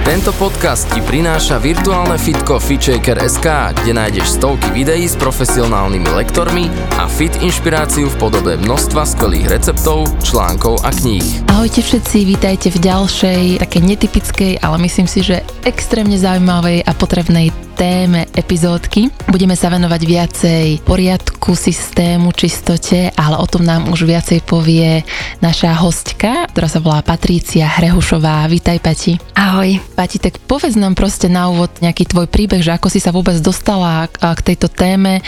Tento podcast ti prináša virtuálne fitko FitShaker.sk, kde nájdeš stovky videí s profesionálnymi lektormi a fit inšpiráciu v podobe množstva skvelých receptov, článkov a kníh. Ahojte všetci, vítajte v ďalšej, také netypickej, ale myslím si, že extrémne zaujímavej a potrebnej téme epizódky. Budeme sa venovať viacej poriadku, systému, čistote, ale o tom nám už viacej povie naša hostka, ktorá sa volá Patrícia Hrehušová. Vítaj, Pati. Ahoj. Pati, tak povedz nám proste na úvod nejaký tvoj príbeh, že ako si sa vôbec dostala k tejto téme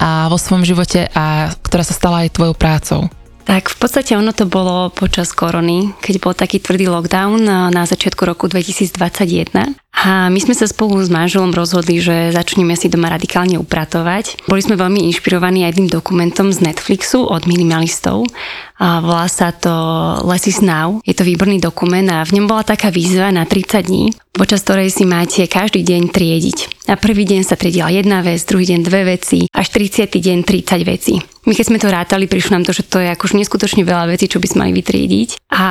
a vo svojom živote a ktorá sa stala aj tvojou prácou. Tak v podstate ono to bolo počas korony, keď bol taký tvrdý lockdown na začiatku roku 2021 a my sme sa spolu s manželom rozhodli, že začneme si doma radikálne upratovať. Boli sme veľmi inšpirovaní aj tým dokumentom z Netflixu od minimalistov. A volá sa to Less is Now. Je to výborný dokument a v ňom bola taká výzva na 30 dní, počas ktorej si máte každý deň triediť. A prvý deň sa triedila jedna vec, druhý deň dve veci, až 30. deň 30 vecí. My keď sme to rátali, prišlo nám to, že to je akož neskutočne veľa vecí, čo by sme mali vytriediť. A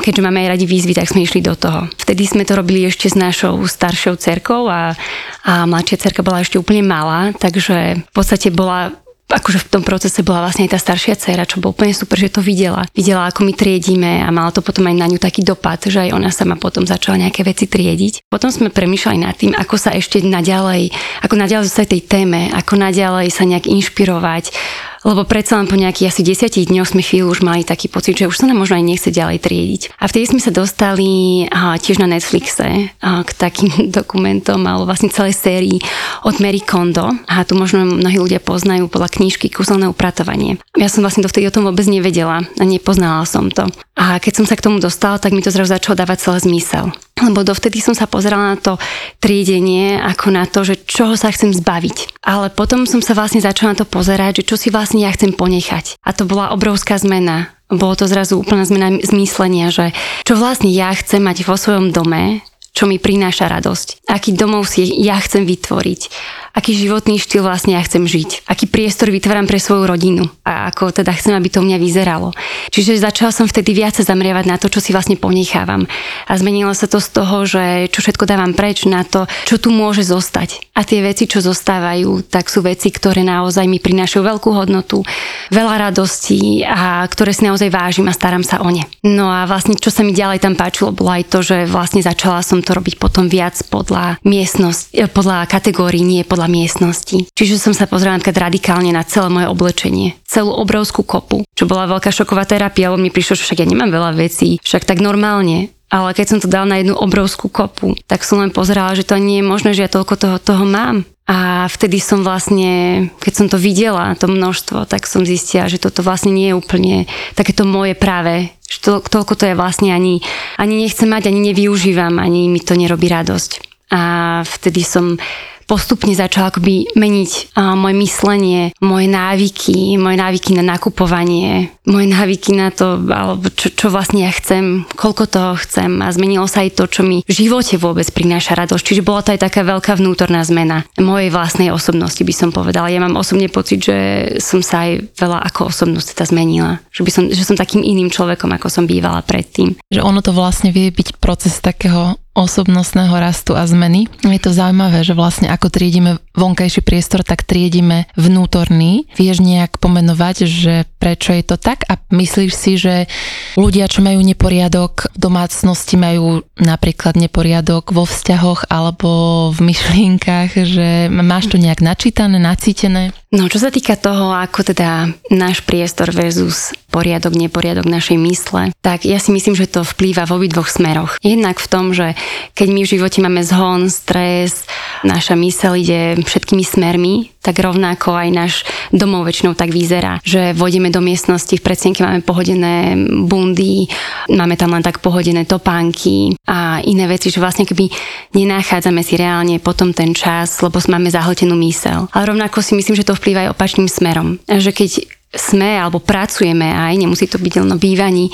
keďže máme aj radi výzvy, tak sme išli do toho. Vtedy sme to robili ešte s našou staršou cerkou a, a mladšia cerka bola ešte úplne malá, takže v podstate bola akože v tom procese bola vlastne aj tá staršia dcera, čo bolo úplne super, že to videla. Videla, ako my triedíme a mala to potom aj na ňu taký dopad, že aj ona sama potom začala nejaké veci triediť. Potom sme premýšľali nad tým, ako sa ešte naďalej, ako naďalej zostať tej téme, ako naďalej sa nejak inšpirovať, lebo predsa len po nejakých asi desiatich dňoch sme chvíľu už mali taký pocit, že už sa nám možno aj nechce ďalej triediť. A vtedy sme sa dostali a, tiež na Netflixe a, k takým dokumentom alebo vlastne celej sérii od Mary Kondo. A tu možno mnohí ľudia poznajú podľa knižky Kúzelné upratovanie. Ja som vlastne dovtedy o tom vôbec nevedela a nepoznala som to. A keď som sa k tomu dostala, tak mi to zrazu začalo dávať celý zmysel lebo dovtedy som sa pozerala na to triedenie ako na to, že čoho sa chcem zbaviť. Ale potom som sa vlastne začala na to pozerať, že čo si vlastne ja chcem ponechať. A to bola obrovská zmena. Bolo to zrazu úplná zmena zmyslenia, že čo vlastne ja chcem mať vo svojom dome, čo mi prináša radosť. Aký domov si ja chcem vytvoriť aký životný štýl vlastne ja chcem žiť, aký priestor vytváram pre svoju rodinu a ako teda chcem, aby to u mňa vyzeralo. Čiže začala som vtedy viac sa zamrievať na to, čo si vlastne ponechávam. A zmenilo sa to z toho, že čo všetko dávam preč na to, čo tu môže zostať. A tie veci, čo zostávajú, tak sú veci, ktoré naozaj mi prinášajú veľkú hodnotu, veľa radostí a ktoré si naozaj vážim a starám sa o ne. No a vlastne, čo sa mi ďalej tam páčilo, bolo aj to, že vlastne začala som to robiť potom viac podľa miestnosti, podľa kategórií, nie podľa miestnosti. Čiže som sa pozrela napríklad radikálne na celé moje oblečenie, celú obrovskú kopu, čo bola veľká šoková terapia, lebo mi prišlo, že však ja nemám veľa vecí, však tak normálne. Ale keď som to dal na jednu obrovskú kopu, tak som len pozerala, že to nie je možné, že ja toľko toho, toho mám. A vtedy som vlastne, keď som to videla, to množstvo, tak som zistila, že toto vlastne nie je úplne takéto moje práve, to, toľko to je vlastne ani, ani nechcem mať, ani nevyužívam, ani mi to nerobí radosť. A vtedy som postupne začala akoby meniť uh, moje myslenie, moje návyky, moje návyky na nakupovanie, moje návyky na to, alebo čo, čo vlastne ja chcem, koľko toho chcem a zmenilo sa aj to, čo mi v živote vôbec prináša radosť. Čiže bola to aj taká veľká vnútorná zmena mojej vlastnej osobnosti, by som povedala. Ja mám osobne pocit, že som sa aj veľa ako osobnosť teda zmenila. Že, by som, že som takým iným človekom, ako som bývala predtým. Že ono to vlastne vie byť proces takého osobnostného rastu a zmeny. Je to zaujímavé, že vlastne ako triedime vonkajší priestor, tak triedime vnútorný. Vieš nejak pomenovať, že prečo je to tak a myslíš si, že ľudia, čo majú neporiadok v domácnosti, majú napríklad neporiadok vo vzťahoch alebo v myšlienkach, že máš to nejak načítané, nacítené? No, čo sa týka toho, ako teda náš priestor versus poriadok, neporiadok našej mysle, tak ja si myslím, že to vplýva v obidvoch smeroch. Jednak v tom, že keď my v živote máme zhon, stres, naša mysel ide všetkými smermi, tak rovnako aj náš domov väčšinou tak vyzerá, že vôjdeme do miestnosti, v predsienke máme pohodené bundy, máme tam len tak pohodené topánky a iné veci, že vlastne keby nenachádzame si reálne potom ten čas, lebo máme zahltenú mysel. Ale rovnako si myslím, že to vplýva aj opačným smerom. Že keď sme alebo pracujeme aj, nemusí to byť len o bývaní,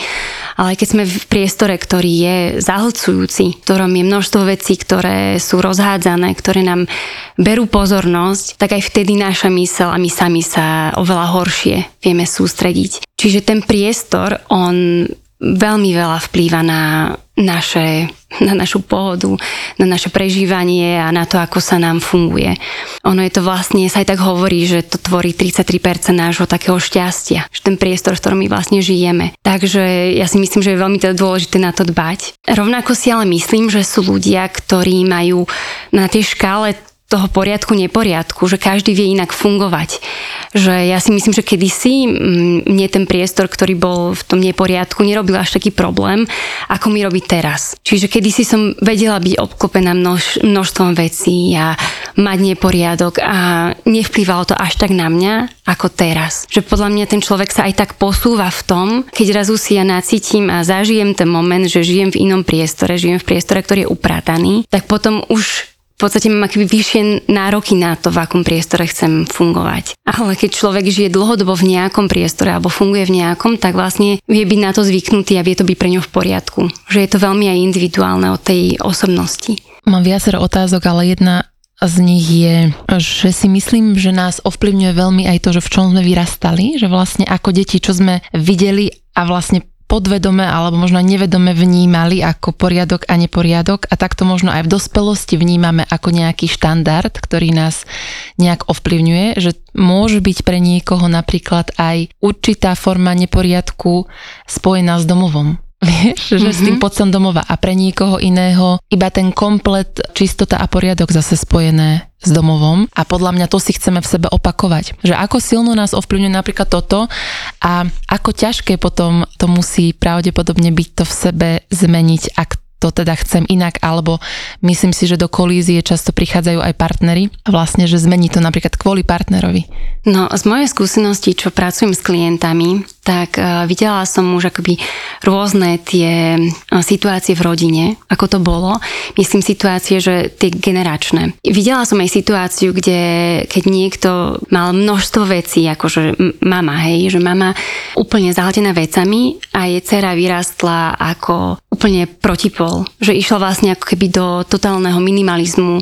Ale keď sme v priestore, ktorý je zahlcujúci, v ktorom je množstvo vecí, ktoré sú rozhádzané, ktoré nám berú pozornosť, tak aj vtedy naša mysel a my sami sa oveľa horšie vieme sústrediť. Čiže ten priestor, on veľmi veľa vplýva na, naše, na našu pohodu, na naše prežívanie a na to, ako sa nám funguje. Ono je to vlastne, sa aj tak hovorí, že to tvorí 33% nášho takého šťastia, že ten priestor, v ktorom my vlastne žijeme. Takže ja si myslím, že je veľmi teda dôležité na to dbať. Rovnako si ale myslím, že sú ľudia, ktorí majú na tej škále toho poriadku, neporiadku, že každý vie inak fungovať. Že ja si myslím, že kedysi mm, mne ten priestor, ktorý bol v tom neporiadku, nerobil až taký problém, ako mi robí teraz. Čiže kedysi som vedela byť obklopená množ, množstvom vecí a mať neporiadok a nevplyvalo to až tak na mňa, ako teraz. Že podľa mňa ten človek sa aj tak posúva v tom, keď razu si ja nacítim a zažijem ten moment, že žijem v inom priestore, žijem v priestore, ktorý je uprataný, tak potom už v podstate mám akoby vyššie nároky na to, v akom priestore chcem fungovať. Ale keď človek žije dlhodobo v nejakom priestore alebo funguje v nejakom, tak vlastne vie byť na to zvyknutý a vie to byť pre ňo v poriadku. Že je to veľmi aj individuálne od tej osobnosti. Mám viacero otázok, ale jedna z nich je, že si myslím, že nás ovplyvňuje veľmi aj to, že v čom sme vyrastali, že vlastne ako deti, čo sme videli a vlastne podvedome alebo možno nevedome vnímali ako poriadok a neporiadok a takto možno aj v dospelosti vnímame ako nejaký štandard, ktorý nás nejak ovplyvňuje, že môže byť pre niekoho napríklad aj určitá forma neporiadku spojená s domovom. Vieš, že mm-hmm. s tým mhm. pocom domova a pre niekoho iného iba ten komplet čistota a poriadok zase spojené s domovom a podľa mňa to si chceme v sebe opakovať. Že ako silno nás ovplyvňuje napríklad toto a ako ťažké potom to musí pravdepodobne byť to v sebe zmeniť, ak to teda chcem inak, alebo myslím si, že do kolízie často prichádzajú aj partnery a vlastne, že zmení to napríklad kvôli partnerovi. No, z mojej skúsenosti, čo pracujem s klientami, tak uh, videla som už akoby rôzne tie uh, situácie v rodine, ako to bolo. Myslím situácie, že tie generačné. Videla som aj situáciu, kde keď niekto mal množstvo vecí, akože mama, hej, že mama úplne zahltená vecami a jej dcera vyrastla ako úplne protipol. Že išla vlastne ako keby do totálneho minimalizmu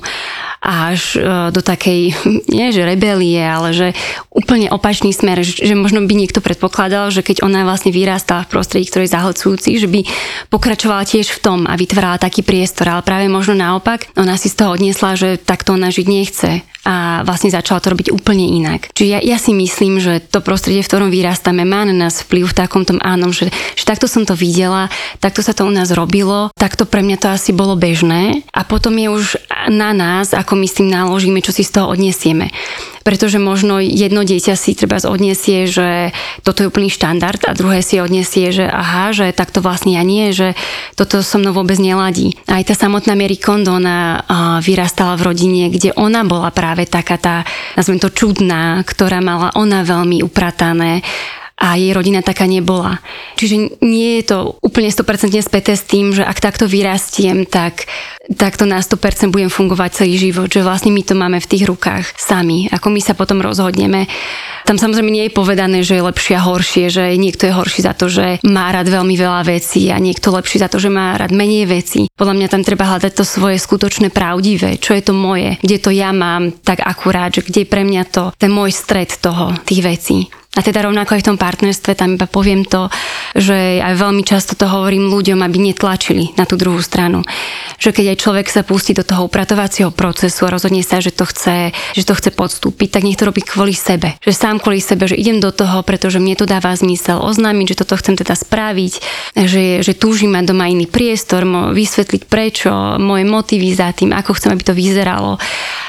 až e, do takej, nie že rebelie, ale že úplne opačný smer, že možno by niekto predpokladal, že keď ona vlastne vyrastala v prostredí, ktoré je zahlcujúci, že by pokračovala tiež v tom a vytvárala taký priestor, ale práve možno naopak, ona si z toho odniesla, že takto ona žiť nechce a vlastne začala to robiť úplne inak. Čiže ja, ja si myslím, že to prostredie, v ktorom vyrastáme, má na nás vplyv v takom tom ánom, že, že takto som to videla, takto sa to u nás robilo, takto pre mňa to asi bolo bežné a potom je už na nás, ako my s tým naložíme, čo si z toho odniesieme pretože možno jedno dieťa si treba odniesie, že toto je úplný štandard a druhé si odniesie, že aha, že takto vlastne ja nie, že toto so mnou vôbec neladí. Aj tá samotná Mary Kondo, ona vyrastala v rodine, kde ona bola práve taká tá, nazvem to čudná, ktorá mala ona veľmi upratané a jej rodina taká nebola. Čiže nie je to úplne 100% späté s tým, že ak takto vyrastiem, tak takto na 100% budem fungovať celý život, že vlastne my to máme v tých rukách sami, ako my sa potom rozhodneme. Tam samozrejme nie je povedané, že je lepšie a horšie, že niekto je horší za to, že má rád veľmi veľa vecí a niekto lepší za to, že má rád menej vecí. Podľa mňa tam treba hľadať to svoje skutočné pravdivé, čo je to moje, kde to ja mám tak akurát, že kde je pre mňa to, ten môj stred toho, tých vecí. A teda rovnako aj v tom partnerstve, tam iba poviem to, že aj veľmi často to hovorím ľuďom, aby netlačili na tú druhú stranu. Že keď aj človek sa pustí do toho upratovacieho procesu a rozhodne sa, že to chce, že to chce podstúpiť, tak nech to robí kvôli sebe. Že sám kvôli sebe, že idem do toho, pretože mne to dáva zmysel oznámiť, že toto chcem teda spraviť, že, že túžim mať doma iný priestor, vysvetliť prečo, moje motivy za tým, ako chcem, aby to vyzeralo.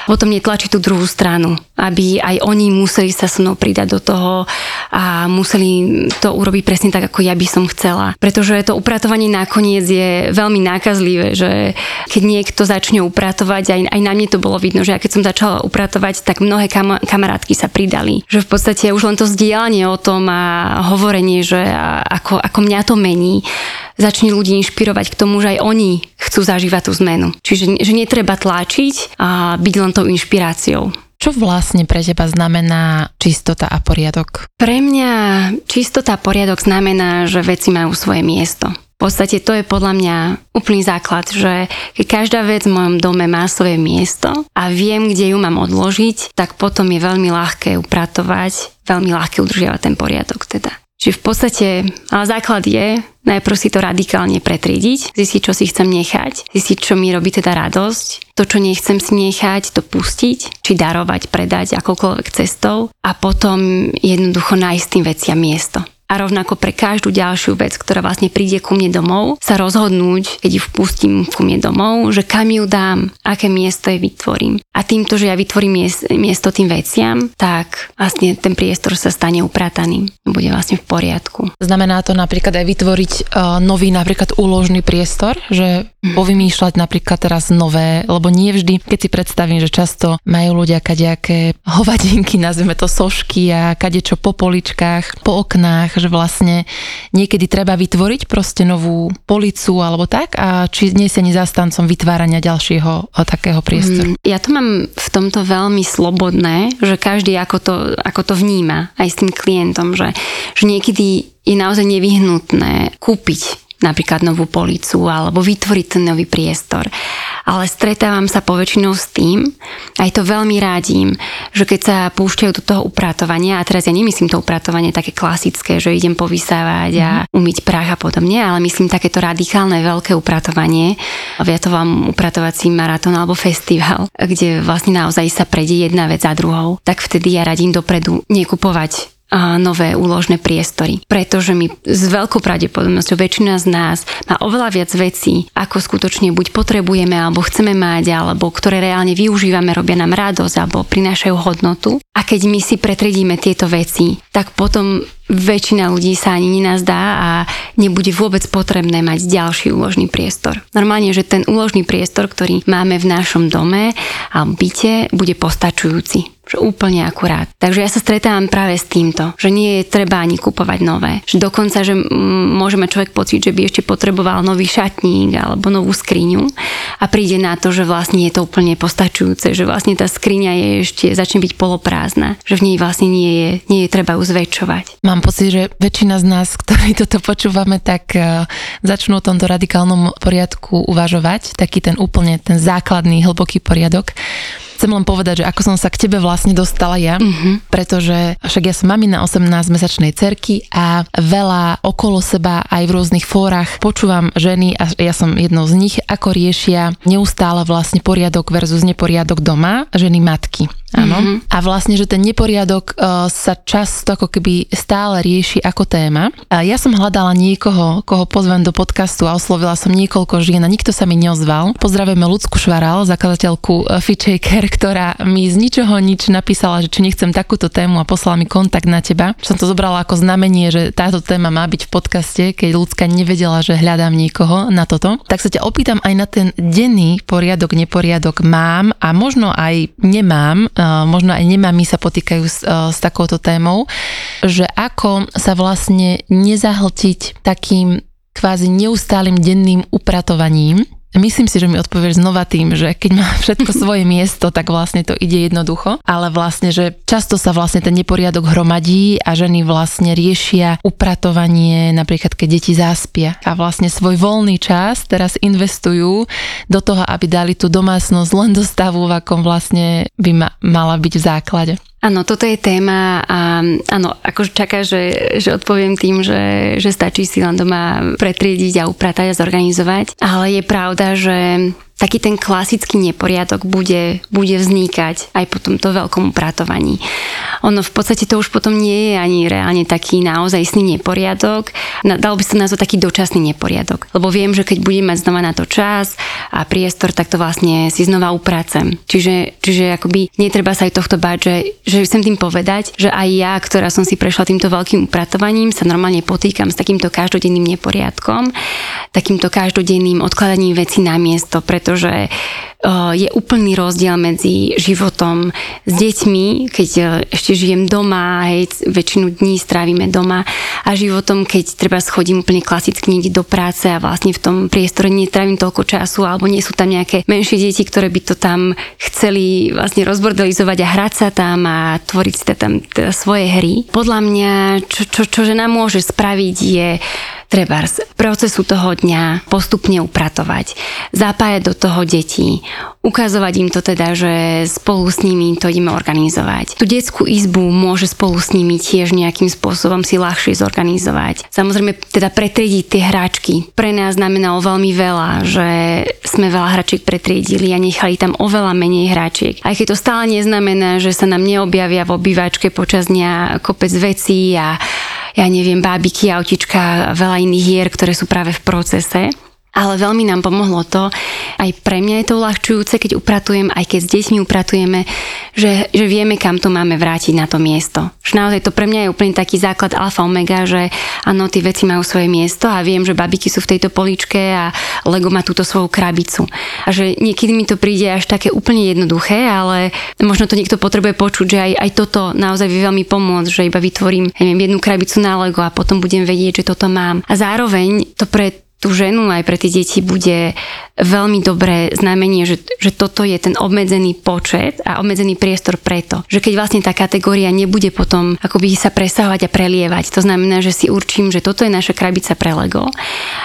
Potom netlačiť tú druhú stranu, aby aj oni museli sa so mnou pridať do toho a museli to urobiť presne tak, ako ja by som chcela. Pretože to upratovanie nakoniec je veľmi nákazlivé, že keď niekto začne upratovať, aj, aj na mne to bolo vidno, že ja keď som začala upratovať, tak mnohé kam, kamarátky sa pridali. Že v podstate už len to zdieľanie o tom a hovorenie, že ako, ako mňa to mení, začne ľudí inšpirovať k tomu, že aj oni chcú zažívať tú zmenu. Čiže že netreba tlačiť a byť len tou inšpiráciou. Čo vlastne pre teba znamená čistota a poriadok? Pre mňa čistota a poriadok znamená, že veci majú svoje miesto V podstate to je podľa mňa úplný základ, že keď každá vec v mojom dome má svoje miesto a viem, kde ju mám odložiť, tak potom je veľmi ľahké upratovať, veľmi ľahké udržiavať ten poriadok teda. Čiže v podstate, ale základ je najprv si to radikálne pretriediť, zistiť, čo si chcem nechať, zistiť, čo mi robí teda radosť, to, čo nechcem si nechať, to pustiť, či darovať, predať akokoľvek cestou a potom jednoducho nájsť tým veciam miesto a rovnako pre každú ďalšiu vec, ktorá vlastne príde ku mne domov, sa rozhodnúť, keď ju vpustím ku mne domov, že kam ju dám, aké miesto je vytvorím. A týmto, že ja vytvorím miesto tým veciam, tak vlastne ten priestor sa stane uprataným. Bude vlastne v poriadku. Znamená to napríklad aj vytvoriť uh, nový napríklad úložný priestor, že mm. povymýšľať napríklad teraz nové, lebo nie vždy, keď si predstavím, že často majú ľudia kadejaké hovadinky, nazveme to sošky a kadečo po poličkách, po oknách, že vlastne niekedy treba vytvoriť proste novú policu alebo tak a či nie si ani zastancom vytvárania ďalšieho takého priestoru. Mm, ja to mám v tomto veľmi slobodné, že každý ako to, ako to vníma aj s tým klientom, že, že niekedy je naozaj nevyhnutné kúpiť napríklad novú policu alebo vytvoriť ten nový priestor. Ale stretávam sa poväčšinou s tým, aj to veľmi rádím, že keď sa púšťajú do toho upratovania, a teraz ja nemyslím to upratovanie také klasické, že idem povysávať a mhm. umyť prach a podobne, ale myslím takéto radikálne veľké upratovanie. Ja to vám upratovací maratón alebo festival, kde vlastne naozaj sa prejde jedna vec za druhou, tak vtedy ja radím dopredu nekupovať nové úložné priestory. Pretože my s veľkou pravdepodobnosťou väčšina z nás má oveľa viac vecí, ako skutočne buď potrebujeme, alebo chceme mať, alebo ktoré reálne využívame, robia nám radosť, alebo prinášajú hodnotu. A keď my si pretredíme tieto veci, tak potom väčšina ľudí sa ani nenazdá a nebude vôbec potrebné mať ďalší úložný priestor. Normálne, že ten úložný priestor, ktorý máme v našom dome a byte, bude postačujúci že úplne akurát. Takže ja sa stretávam práve s týmto, že nie je treba ani kupovať nové. Že dokonca, že môžeme človek pocit, že by ešte potreboval nový šatník alebo novú skriňu a príde na to, že vlastne je to úplne postačujúce, že vlastne tá skriňa je ešte, začne byť poloprázdna, že v nej vlastne nie je, nie je treba ju zväčšovať. Mám pocit, že väčšina z nás, ktorí toto počúvame, tak uh, začnú o tomto radikálnom poriadku uvažovať, taký ten úplne ten základný hlboký poriadok. Chcem len povedať, že ako som sa k tebe vlastne dostala ja, uh-huh. pretože však ja som mamina 18-mesačnej cerky a veľa okolo seba aj v rôznych fórach počúvam ženy a ja som jednou z nich, ako riešia neustále vlastne poriadok versus neporiadok doma, ženy matky. Áno. Mm-hmm. A vlastne, že ten neporiadok uh, sa často ako keby stále rieši ako téma. A ja som hľadala niekoho, koho pozvem do podcastu a oslovila som niekoľko žien a nikto sa mi neozval. Pozdravujeme Lucku Švaral, zakladateľku uh, Fitchaker, ktorá mi z ničoho nič napísala, že či nechcem takúto tému a poslala mi kontakt na teba. Som to zobrala ako znamenie, že táto téma má byť v podcaste, keď ľudská nevedela, že hľadám niekoho na toto. Tak sa ťa opýtam aj na ten denný poriadok, neporiadok mám a možno aj nemám možno aj nemami sa potýkajú s, s takouto témou, že ako sa vlastne nezahltiť takým kvázi neustálým denným upratovaním, Myslím si, že mi odpovieš znova tým, že keď má všetko svoje miesto, tak vlastne to ide jednoducho, ale vlastne, že často sa vlastne ten neporiadok hromadí a ženy vlastne riešia upratovanie, napríklad keď deti zaspia a vlastne svoj voľný čas teraz investujú do toho, aby dali tú domácnosť len do stavu, v akom vlastne by ma, mala byť v základe. Áno, toto je téma a áno, ako čaká, že, že odpoviem tým, že, že stačí si len doma pretriediť a upratať a zorganizovať. Ale je pravda, že taký ten klasický neporiadok bude, bude vznikať aj po tomto veľkom upratovaní. Ono v podstate to už potom nie je ani reálne taký naozajstný neporiadok. Dalo by sa nazvať taký dočasný neporiadok. Lebo viem, že keď budem mať znova na to čas a priestor, tak to vlastne si znova upracem. Čiže, čiže akoby netreba sa aj tohto báť, že, že chcem tým povedať, že aj ja, ktorá som si prešla týmto veľkým upratovaním, sa normálne potýkam s takýmto každodenným neporiadkom, takýmto každodenným odkladaním veci na miesto, preto pretože eh, je úplný rozdiel medzi životom s deťmi, keď eh, ešte žijem doma, hej, väčšinu dní strávime doma a životom, keď treba schodím úplne klasicky niekde do práce a vlastne v tom priestore netrávim toľko času alebo nie sú tam nejaké menšie deti, ktoré by to tam chceli vlastne rozbordelizovať a hrať sa tam a tvoriť si tam teda svoje hry. Podľa mňa, čo, čo, čo žena môže spraviť je treba z procesu toho dňa postupne upratovať, zapájať do toho detí, ukazovať im to teda, že spolu s nimi to ideme organizovať. Tu detskú izbu môže spolu s nimi tiež nejakým spôsobom si ľahšie zorganizovať. Samozrejme teda pretriediť tie hráčky. Pre nás znamenalo veľmi veľa, že sme veľa hračiek pretriedili a nechali tam oveľa menej hráčiek. Aj keď to stále neznamená, že sa nám neobjavia v obývačke počas dňa kopec vecí a ja neviem, bábiky, autička, veľa iných hier, ktoré sú práve v procese ale veľmi nám pomohlo to, aj pre mňa je to uľahčujúce, keď upratujem, aj keď s deťmi upratujeme, že, že vieme, kam to máme vrátiť na to miesto. Že naozaj to pre mňa je úplne taký základ alfa omega, že áno, tie veci majú svoje miesto a viem, že babiky sú v tejto poličke a Lego má túto svoju krabicu. A že niekedy mi to príde až také úplne jednoduché, ale možno to niekto potrebuje počuť, že aj, aj toto naozaj vie veľmi pomôcť, že iba vytvorím neviem, jednu krabicu na Lego a potom budem vedieť, že toto mám. A zároveň to pre tú ženu aj pre tie deti bude veľmi dobré znamenie, že, že toto je ten obmedzený počet a obmedzený priestor preto, že keď vlastne tá kategória nebude potom akoby sa presahovať a prelievať, to znamená, že si určím, že toto je naša krabica pre Lego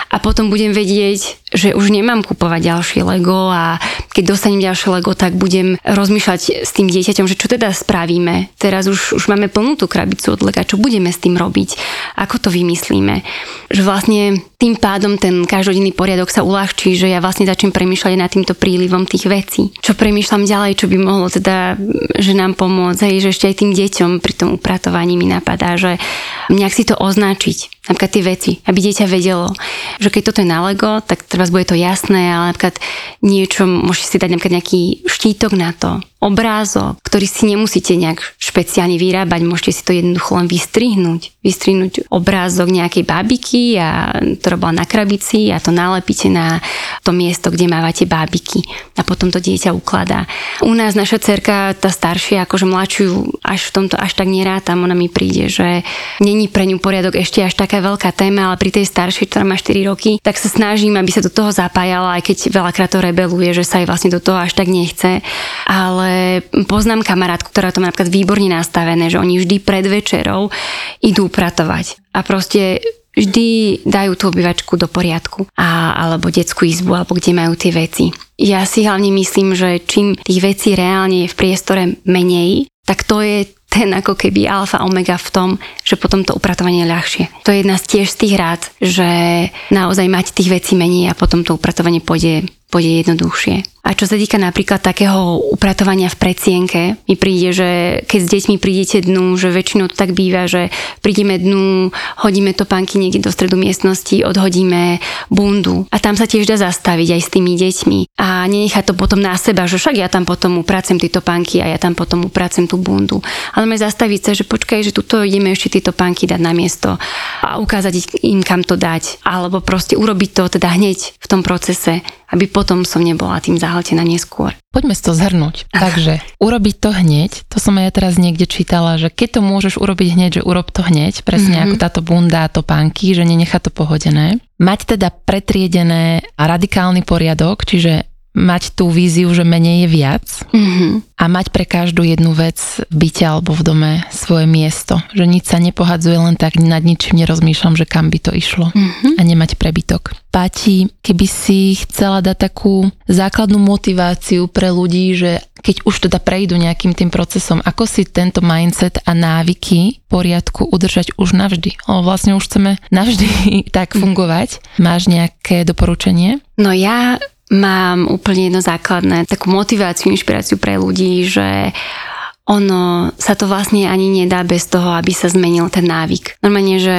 a potom budem vedieť, že už nemám kupovať ďalšie Lego a keď dostanem ďalšie Lego, tak budem rozmýšľať s tým dieťaťom, že čo teda spravíme. Teraz už, už máme plnú tú krabicu od Lega, čo budeme s tým robiť, ako to vymyslíme. Že vlastne tým pádom ten každodenný poriadok sa uľahčí, že ja vlastne začnem premýšľať nad týmto prílivom tých vecí. Čo premýšľam ďalej, čo by mohlo teda, že nám pomôcť, hej, že ešte aj tým deťom pri tom upratovaní mi napadá, že nejak si to označiť, napríklad tie veci, aby dieťa vedelo, že keď toto je na Lego, tak teraz bude to jasné, ale napríklad niečo, môžete si dať napríklad nejaký štítok na to, obrázok, ktorý si nemusíte nejak špeciálne vyrábať, môžete si to jednoducho len vystrihnúť. Vystrihnúť obrázok nejakej bábiky, a, ktorá bola na krabici a to nalepíte na to miesto, kde mávate bábiky a potom to dieťa ukladá. U nás naša cerka, tá staršia, akože mladšiu až v tomto až tak nerátam, ona mi príde, že není pre ňu poriadok ešte až taká veľká téma, ale pri tej staršej, ktorá má 4 roky, tak sa snažím, aby sa do toho zapájala, aj keď veľakrát to rebeluje, že sa jej vlastne do toho až tak nechce. Ale poznám kamarátku, ktorá to má napríklad výborne nastavené, že oni vždy pred večerou idú pratovať. A proste vždy dajú tú obývačku do poriadku. A, alebo detskú izbu, alebo kde majú tie veci. Ja si hlavne myslím, že čím tých vecí reálne je v priestore menej, tak to je ten ako keby alfa omega v tom, že potom to upratovanie je ľahšie. To je jedna z tiež z tých rád, že naozaj mať tých vecí menej a potom to upratovanie pôjde, pôjde jednoduchšie. A čo sa týka napríklad takého upratovania v predsienke, mi príde, že keď s deťmi prídete dnu, že väčšinou to tak býva, že prídeme dnu, hodíme topánky niekde do stredu miestnosti, odhodíme bundu a tam sa tiež dá zastaviť aj s tými deťmi a nenechať to potom na seba, že však ja tam potom upracem tieto pánky a ja tam potom upracem tú bundu. Ale aj zastaviť sa, že počkaj, že tuto ideme ešte tieto pánky dať na miesto a ukázať im, kam to dať. Alebo proste urobiť to teda hneď v tom procese, aby potom som nebola tým zahltená neskôr. Poďme si to zhrnúť. Takže urobiť to hneď, to som aj teraz niekde čítala, že keď to môžeš urobiť hneď, že urob to hneď, presne mm-hmm. ako táto bunda a topánky, že nenechá to pohodené. Mať teda pretriedené a radikálny poriadok, čiže mať tú víziu, že menej je viac mm-hmm. a mať pre každú jednu vec v byte alebo v dome svoje miesto. Že nič sa nepohadzuje len tak, nad ničím nerozmýšľam, že kam by to išlo mm-hmm. a nemať prebytok. Páti, keby si chcela dať takú základnú motiváciu pre ľudí, že keď už teda prejdú nejakým tým procesom, ako si tento mindset a návyky poriadku udržať už navždy. Lebo vlastne už chceme navždy tak fungovať. Máš nejaké doporučenie? No ja mám úplne jedno základné, takú motiváciu, inšpiráciu pre ľudí, že ono sa to vlastne ani nedá bez toho, aby sa zmenil ten návyk. Normálne, že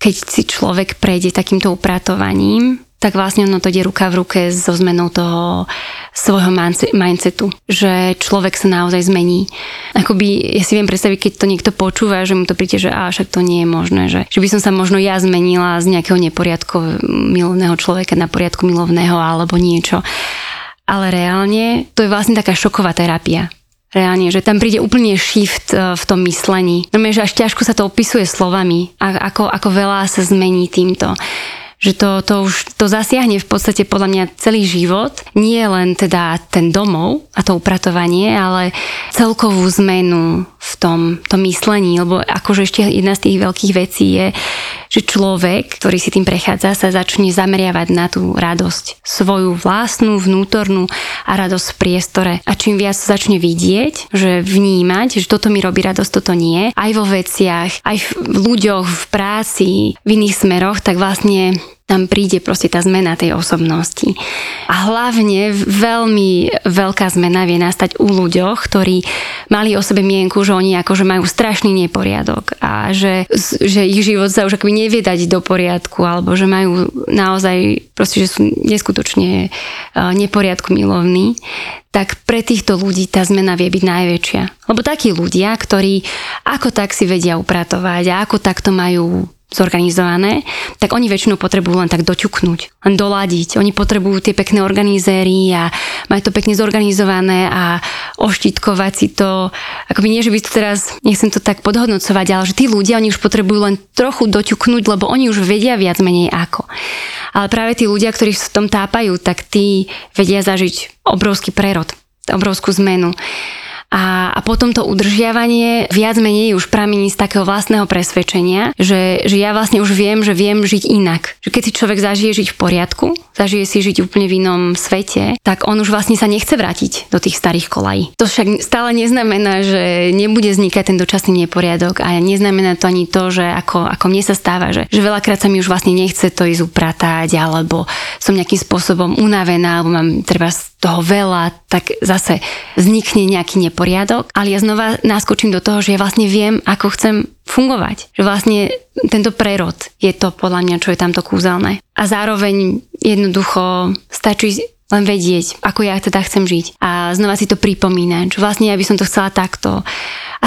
keď si človek prejde takýmto upratovaním, tak vlastne ono to ide ruka v ruke so zmenou toho svojho mindsetu, že človek sa naozaj zmení. Akoby, ja si viem predstaviť, keď to niekto počúva, že mu to príde, že a však to nie je možné, že, že by som sa možno ja zmenila z nejakého neporiadku milovného človeka na poriadku milovného alebo niečo. Ale reálne to je vlastne taká šoková terapia reálne, že tam príde úplne shift e, v tom myslení. Normálne, že až ťažko sa to opisuje slovami, ako, ako veľa sa zmení týmto že to, to už to zasiahne v podstate podľa mňa celý život. Nie len teda ten domov a to upratovanie, ale celkovú zmenu v tom, tom myslení, lebo akože ešte jedna z tých veľkých vecí je, že človek, ktorý si tým prechádza, sa začne zameriavať na tú radosť. Svoju vlastnú, vnútornú a radosť v priestore. A čím viac začne vidieť, že vnímať, že toto mi robí radosť, toto nie, aj vo veciach, aj v ľuďoch, v práci, v iných smeroch, tak vlastne tam príde proste tá zmena tej osobnosti. A hlavne veľmi veľká zmena vie nastať u ľuďoch, ktorí mali o sebe mienku, že oni akože majú strašný neporiadok a že, že ich život sa už akoby nevie dať do poriadku alebo že majú naozaj proste, že sú neskutočne neporiadku milovní tak pre týchto ľudí tá zmena vie byť najväčšia. Lebo takí ľudia, ktorí ako tak si vedia upratovať a ako takto majú zorganizované, tak oni väčšinou potrebujú len tak doťuknúť, len doladiť. Oni potrebujú tie pekné organizéry a majú to pekne zorganizované a oštítkovať si to. Akoby nie, že by to teraz, nechcem to tak podhodnocovať, ale že tí ľudia, oni už potrebujú len trochu doťuknúť, lebo oni už vedia viac menej ako. Ale práve tí ľudia, ktorí v tom tápajú, tak tí vedia zažiť obrovský prerod, obrovskú zmenu. A, a potom to udržiavanie viac menej už pramení z takého vlastného presvedčenia, že, že ja vlastne už viem, že viem žiť inak. Že keď si človek zažije žiť v poriadku, zažije si žiť úplne v inom svete, tak on už vlastne sa nechce vrátiť do tých starých kolají. To však stále neznamená, že nebude vznikať ten dočasný neporiadok a neznamená to ani to, že ako, ako mne sa stáva, že, že veľakrát sa mi už vlastne nechce to ísť upratať alebo som nejakým spôsobom unavená alebo mám treba toho veľa, tak zase vznikne nejaký neporiadok, ale ja znova naskočím do toho, že ja vlastne viem, ako chcem fungovať. Že vlastne tento prerod je to podľa mňa, čo je tamto kúzelné. A zároveň jednoducho stačí len vedieť, ako ja teda chcem žiť. A znova si to pripomínať, že vlastne ja by som to chcela takto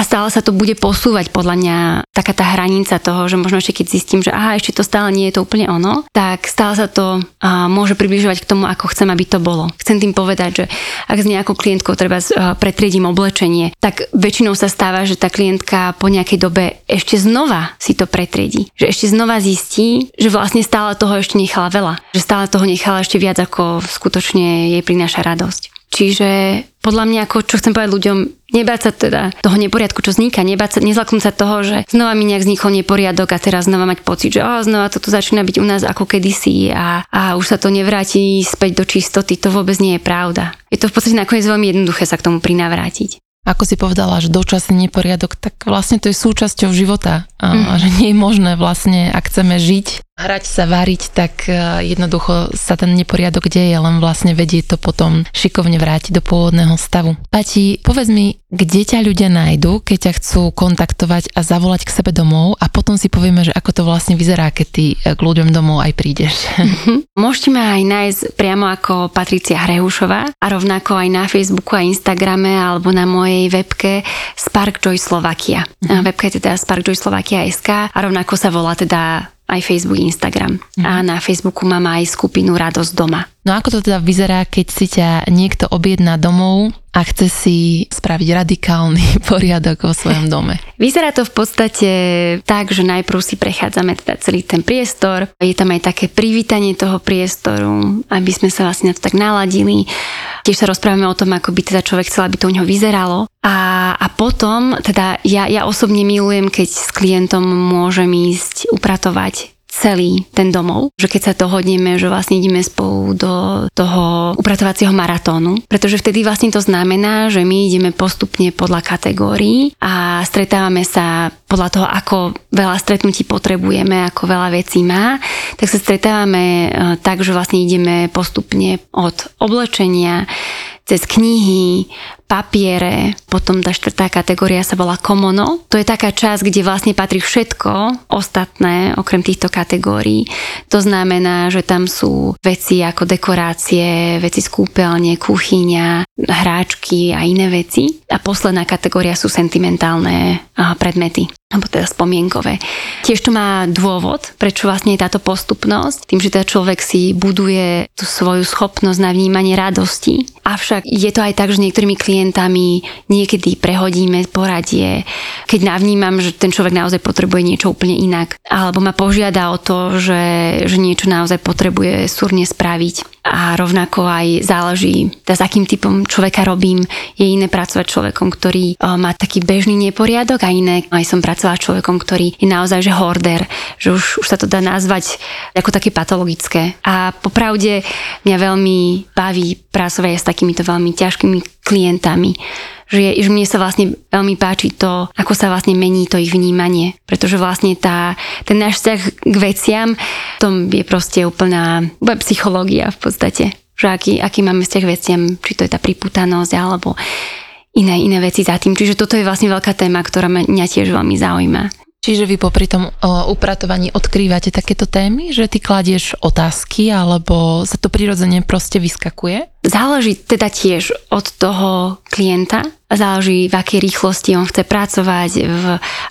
a stále sa to bude posúvať podľa mňa taká tá hranica toho, že možno ešte keď zistím, že aha, ešte to stále nie je to úplne ono, tak stále sa to a, môže približovať k tomu, ako chcem, aby to bolo. Chcem tým povedať, že ak s nejakou klientkou treba pretriedím oblečenie, tak väčšinou sa stáva, že tá klientka po nejakej dobe ešte znova si to pretriedí. Že ešte znova zistí, že vlastne stále toho ešte nechala veľa. Že stále toho nechala ešte viac, ako skutočne jej prináša radosť. Čiže podľa mňa, ako čo chcem povedať ľuďom, nebáť sa teda toho neporiadku, čo vzniká, nebáť sa, nezlaknúť sa toho, že znova mi nejak vznikol neporiadok a teraz znova mať pocit, že oh, znova toto začína byť u nás ako kedysi a, a už sa to nevráti späť do čistoty, to vôbec nie je pravda. Je to v podstate nakoniec veľmi jednoduché sa k tomu prinavrátiť. Ako si povedala, že dočasný neporiadok, tak vlastne to je súčasťou života. Mm. A že nie je možné vlastne, ak chceme žiť hrať sa, variť, tak e, jednoducho sa ten neporiadok deje, len vlastne vedie to potom šikovne vrátiť do pôvodného stavu. Pati, povedz mi, kde ťa ľudia nájdu, keď ťa chcú kontaktovať a zavolať k sebe domov a potom si povieme, že ako to vlastne vyzerá, keď ty e, k ľuďom domov aj prídeš. Mhm. Môžete ma aj nájsť priamo ako Patricia Hrehušová a rovnako aj na Facebooku a Instagrame alebo na mojej webke Spark Joy Slovakia. Mm-hmm. Webka je teda SK a rovnako sa volá teda aj Facebook, Instagram. A na Facebooku mám aj skupinu Radosť doma. No ako to teda vyzerá, keď si ťa niekto objedná domov a chce si spraviť radikálny poriadok vo svojom dome? Vyzerá to v podstate tak, že najprv si prechádzame teda celý ten priestor. Je tam aj také privítanie toho priestoru, aby sme sa vlastne na to tak naladili. Tiež sa rozprávame o tom, ako by teda človek chcel, aby to u neho vyzeralo. A, a potom, teda ja, ja osobne milujem, keď s klientom môžem ísť upratovať celý ten domov, že keď sa dohodneme, že vlastne ideme spolu do toho upratovacieho maratónu, pretože vtedy vlastne to znamená, že my ideme postupne podľa kategórií a stretávame sa podľa toho, ako veľa stretnutí potrebujeme, ako veľa vecí má, tak sa stretávame e, tak, že vlastne ideme postupne od oblečenia cez knihy, papiere, potom tá štvrtá kategória sa volá komono. To je taká časť, kde vlastne patrí všetko ostatné, okrem týchto kategórií. To znamená, že tam sú veci ako dekorácie, veci z kúpeľne, kuchyňa, hráčky a iné veci. A posledná kategória sú sentimentálne predmety alebo teda spomienkové. Tiež to má dôvod, prečo vlastne je táto postupnosť, tým, že teda človek si buduje tú svoju schopnosť na vnímanie radosti. Avšak je to aj tak, že niektorými klientami niekedy prehodíme poradie, keď navnímam, že ten človek naozaj potrebuje niečo úplne inak, alebo ma požiada o to, že, že niečo naozaj potrebuje súrne spraviť. A rovnako aj záleží, teda s akým typom človeka robím. Je iné pracovať človekom, ktorý má taký bežný neporiadok a iné aj som pracovala človekom, ktorý je naozaj že horder, že už, už sa to dá nazvať ako také patologické. A popravde mňa veľmi baví pracovať s takýmito veľmi ťažkými klientami že, je, že mne sa vlastne veľmi páči to, ako sa vlastne mení to ich vnímanie. Pretože vlastne tá, ten náš vzťah k veciam, to je proste úplná psychológia v podstate. Že aký, aký máme vzťah k veciam, či to je tá priputanosť alebo iné, iné veci za tým. Čiže toto je vlastne veľká téma, ktorá mňa tiež veľmi zaujíma. Čiže vy popri tom upratovaní odkrývate takéto témy, že ty kladieš otázky alebo sa to prirodzene proste vyskakuje? Záleží teda tiež od toho klienta, záleží v akej rýchlosti on chce pracovať, v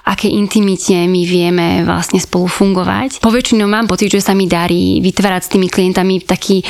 akej intimite my vieme vlastne spolu fungovať. Poväčšinou mám pocit, že sa mi darí vytvárať s tými klientami taký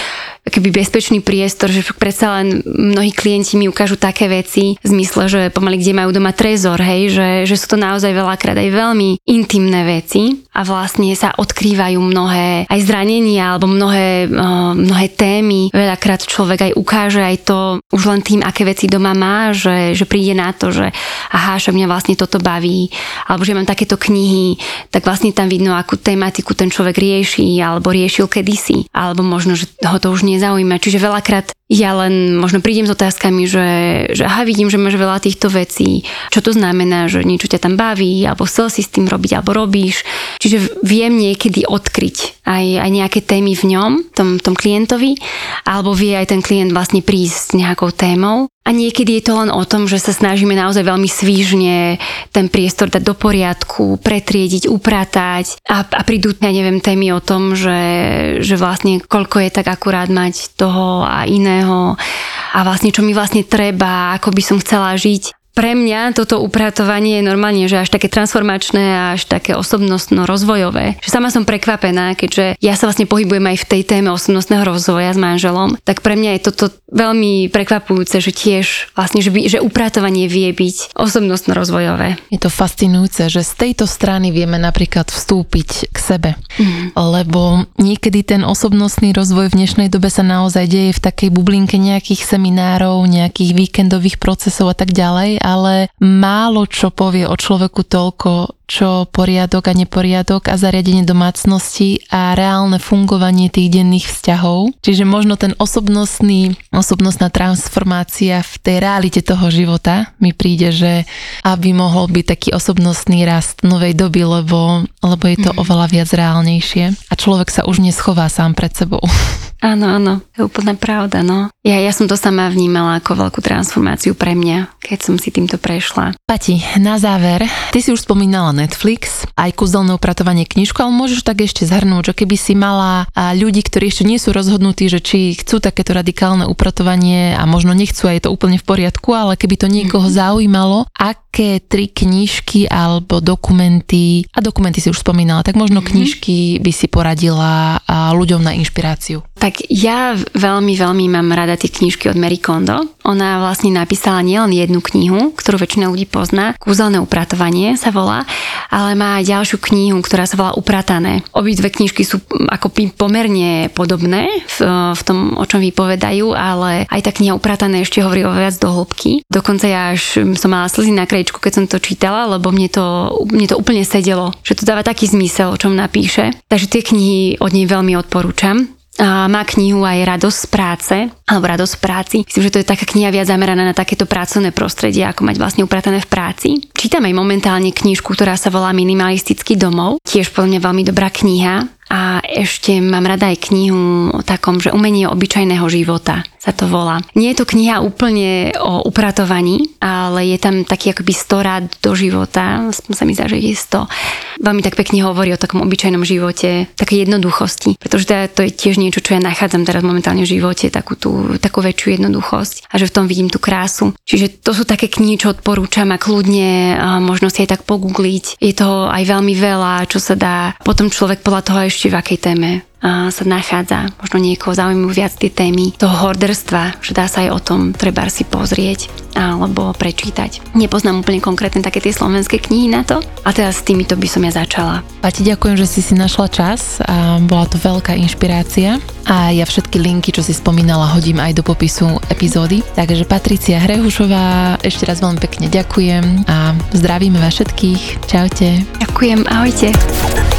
keby bezpečný priestor, že predsa len mnohí klienti mi ukážu také veci v zmysle, že pomaly kde majú doma trezor, hej, že, že sú to naozaj veľakrát aj veľmi intimné veci a vlastne sa odkrývajú mnohé aj zranenia alebo mnohé, mnohé témy. Veľakrát človek aj ukáže aj to už len tým, aké veci doma má, že, že príde na to, že aha, že mňa vlastne toto baví, alebo že mám takéto knihy, tak vlastne tam vidno, akú tematiku ten človek rieši, alebo riešil kedysi, alebo možno, že ho to už nezaujíma. Čiže veľakrát ja len možno prídem s otázkami, že, že aha, vidím, že máš veľa týchto vecí, čo to znamená, že niečo ťa tam baví, alebo chcel si s tým robiť, alebo robíš. Čiže viem niekedy odkryť aj, aj nejaké témy v ňom, tom, tom klientovi, alebo vie aj ten klient vlastne prísť s nejakou témou. A niekedy je to len o tom, že sa snažíme naozaj veľmi svížne ten priestor dať do poriadku, pretriediť, upratať. A, a prídu, ja neviem, témy o tom, že, že vlastne koľko je tak akurát mať toho a iného. A vlastne čo mi vlastne treba, ako by som chcela žiť pre mňa toto upratovanie je normálne, že až také transformačné a až také osobnostno-rozvojové. Že sama som prekvapená, keďže ja sa vlastne pohybujem aj v tej téme osobnostného rozvoja s manželom, tak pre mňa je toto veľmi prekvapujúce, že tiež vlastne, že, by, že upratovanie vie byť osobnostno-rozvojové. Je to fascinujúce, že z tejto strany vieme napríklad vstúpiť k sebe, mm. lebo niekedy ten osobnostný rozvoj v dnešnej dobe sa naozaj deje v takej bublinke nejakých seminárov, nejakých víkendových procesov a tak ďalej ale málo čo povie o človeku toľko, čo poriadok a neporiadok a zariadenie domácnosti a reálne fungovanie tých denných vzťahov. Čiže možno ten osobnostný, osobnostná transformácia v tej realite toho života mi príde, že aby mohol byť taký osobnostný rast novej doby, lebo, lebo je to mm. oveľa viac reálnejšie a človek sa už neschová sám pred sebou. Áno, áno, to je úplná pravda, no. Ja, ja som to sama vnímala ako veľkú transformáciu pre mňa, keď som si týmto prešla. Pati, na záver, ty si už spomínala Netflix, aj kúzelné upratovanie knižku, ale môžeš tak ešte zhrnúť, že keby si mala ľudí, ktorí ešte nie sú rozhodnutí, že či chcú takéto radikálne upratovanie a možno nechcú a je to úplne v poriadku, ale keby to niekoho mm-hmm. zaujímalo, aké tri knižky alebo dokumenty, a dokumenty si už spomínala, tak možno mm-hmm. knižky by si poradila ľuďom na inšpiráciu. Tak ja veľmi, veľmi mám rada tie knižky od Mary Kondo. Ona vlastne napísala nielen jednu knihu, ktorú väčšina ľudí pozná, Kúzelné upratovanie sa volá, ale má aj ďalšiu knihu, ktorá sa volá Upratané. Obidve knižky sú ako pomerne podobné v, v tom, o čom vypovedajú, ale aj tá kniha Upratané ešte hovorí o viac do hĺbky. Dokonca ja až som mala slzy na krajičku, keď som to čítala, lebo mne to, mne to úplne sedelo, že to dáva taký zmysel, o čom napíše. Takže tie knihy od nej veľmi odporúčam má knihu aj Radosť z práce, alebo Radosť v práci. Myslím, že to je taká kniha viac zameraná na takéto pracovné prostredie, ako mať vlastne upratané v práci. Čítam aj momentálne knižku, ktorá sa volá Minimalistický domov. Tiež podľa mňa veľmi dobrá kniha a ešte mám rada aj knihu o takom, že umenie obyčajného života sa to volá. Nie je to kniha úplne o upratovaní, ale je tam taký akoby 100 rád do života, sa mi zdá, že je 100. Veľmi tak pekne hovorí o takom obyčajnom živote, také jednoduchosti, pretože teda to je tiež niečo, čo ja nachádzam teraz momentálne v živote, takú, tú, takú väčšiu jednoduchosť a že v tom vidím tú krásu. Čiže to sú také knihy, čo odporúčam a kľudne a možno si aj tak pogoogliť. Je toho aj veľmi veľa, čo sa dá potom človek podľa toho ešte v akej téme sa nachádza. Možno niekoho zaujímajú viac tie témy toho horderstva, že dá sa aj o tom treba si pozrieť alebo prečítať. Nepoznám úplne konkrétne také tie slovenské knihy na to a teraz s týmito by som ja začala. A ti ďakujem, že si si našla čas a bola to veľká inšpirácia a ja všetky linky, čo si spomínala, hodím aj do popisu epizódy. Takže Patricia Hrehušová, ešte raz veľmi pekne ďakujem a zdravíme vás všetkých. Čaute. Ďakujem, ahojte.